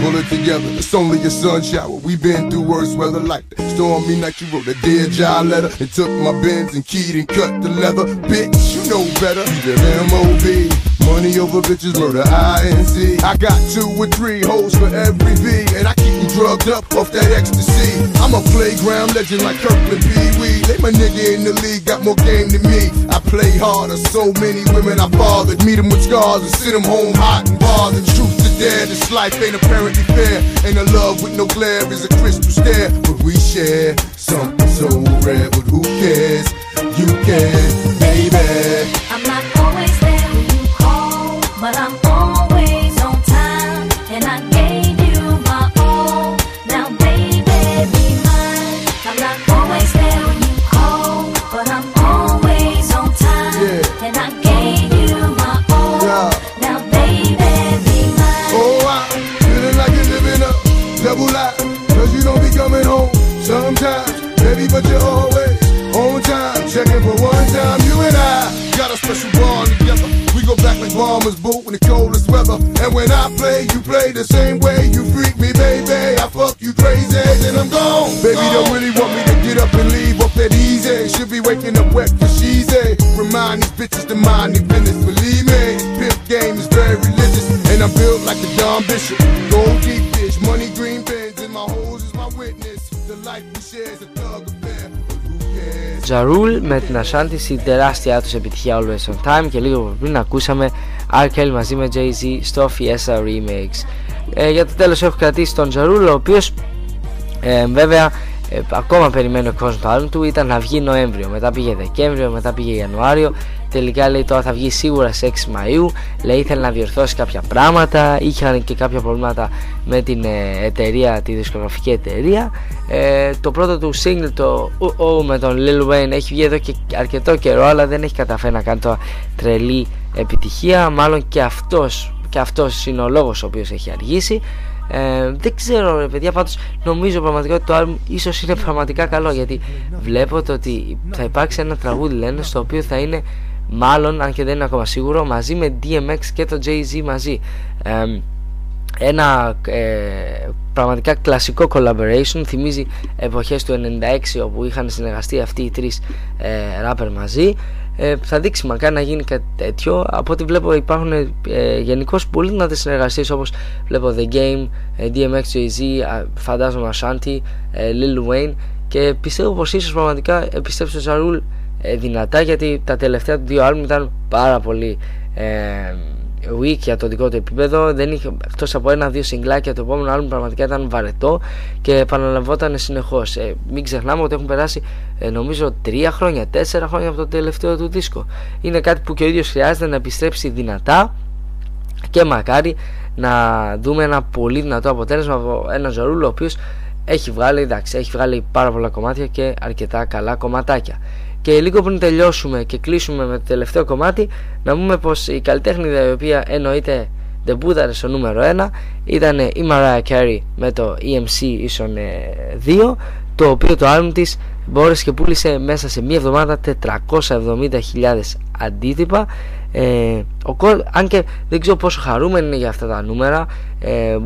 pull it together. It's only a sun shower. We've been through worse weather like that. Stormy night, you wrote a dear job letter and took my bins and keyed and cut the leather. Bitch, you know better. M.O.B. Money over bitches, murder INC. I got two or three hoes for every V, and I keep you drugged up off that ecstasy. I'm a playground legend like Kirkland Pee Wee. They my nigga in the league, got more game than me. I play harder, so many women I bothered. Meet 'em with scars and send 'em home hot and bothered. Truth to dare, this life ain't apparently fair. Ain't a love with no glare is a crystal stare. But we share something so rare, but who cares? You can, baby. Puma's boot in the coldest weather. And when I play, you play the same way. You freak me, baby. I fuck you crazy, then I'm gone. Baby, don't really want me to get up and leave off that easy. Should be waking up wet for she's a. Remind these bitches to mind their business. Believe me, pimp game is very religious, and I'm built like a dumb bishop. Gold deep fish, money green pins, and my hoes is my witness. The life we share is a thug affair. Ja Rule με την Ashanti τεράστια του επιτυχία Always on Time και λίγο πριν ακούσαμε R. Kelly μαζί με Jay-Z στο Fiesta Remix. Ε, για το τέλος έχω κρατήσει τον Τζαρούλ ο οποίος ε, βέβαια ε, ακόμα περιμένει ο κόσμος το άλμπουμ του ήταν να βγει Νοέμβριο μετά πήγε Δεκέμβριο, μετά πήγε Ιανουάριο τελικά λέει τώρα θα βγει σίγουρα σε 6 Μαΐου λέει ήθελε να διορθώσει κάποια πράγματα είχαν και κάποια προβλήματα με την ε, εταιρεία, τη δισκογραφική εταιρεία ε, το πρώτο του single το oh, με τον Lil Wayne έχει βγει εδώ και αρκετό καιρό αλλά δεν έχει καταφέρει να κάνει το τρελή επιτυχία μάλλον και αυτός και αυτός είναι ο λόγος ο οποίος έχει αργήσει. Ε, δεν ξέρω ρε παιδιά πάντως νομίζω πραγματικά ότι το album ίσως είναι πραγματικά καλό γιατί βλέπω το ότι θα υπάρξει ένα τραγούδι λένε στο οποίο θα είναι μάλλον αν και δεν είναι ακόμα σίγουρο μαζί με DMX και το Jay-Z μαζί. Ε, ένα ε, πραγματικά κλασικό collaboration θυμίζει εποχές του 96 όπου είχαν συνεργαστεί αυτοί οι τρεις ε, rapper μαζί ε, θα δείξει μακάρι να γίνει κάτι τέτοιο. Από ό,τι βλέπω υπάρχουν ε, γενικώς πολύ δυνατές συνεργασίες όπως βλέπω The Game, ε, DMX, Jay-Z, φαντάζομαι Ashanti, ε, Lil Wayne και πιστεύω πως ίσως πραγματικά επιστρέψει στο Ζαρούλ ε, δυνατά γιατί τα τελευταία του δύο άλμου ήταν πάρα πολύ ε, weak για το δικό του επίπεδο. Δεν είχε εκτός από ένα-δύο συγκλάκια το επόμενο άλμου πραγματικά ήταν βαρετό και επαναλαμβόταν συνεχώς. Ε, μην ξεχνάμε ότι έχουν περάσει ε, νομίζω τρία χρόνια, τέσσερα χρόνια από το τελευταίο του δίσκο. Είναι κάτι που και ο ίδιος χρειάζεται να επιστρέψει δυνατά και μακάρι να δούμε ένα πολύ δυνατό αποτέλεσμα από ένα Ζωρούλο ο οποίος έχει βγάλει, εντάξει, έχει βγάλει πάρα πολλά κομμάτια και αρκετά καλά κομματάκια. Και λίγο πριν τελειώσουμε και κλείσουμε με το τελευταίο κομμάτι, να πούμε πως η καλλιτέχνηδα η οποία εννοείται ντεμπούταρε στο νούμερο 1 ήταν η Mariah Carey με το EMC ίσον 2 το οποίο το άλμπουμ της μπόρεσε και πούλησε μέσα σε μία εβδομάδα 470.000 αντίτυπα. Ε, ο, αν και δεν ξέρω πόσο χαρούμενοι είναι για αυτά τα νούμερα ε,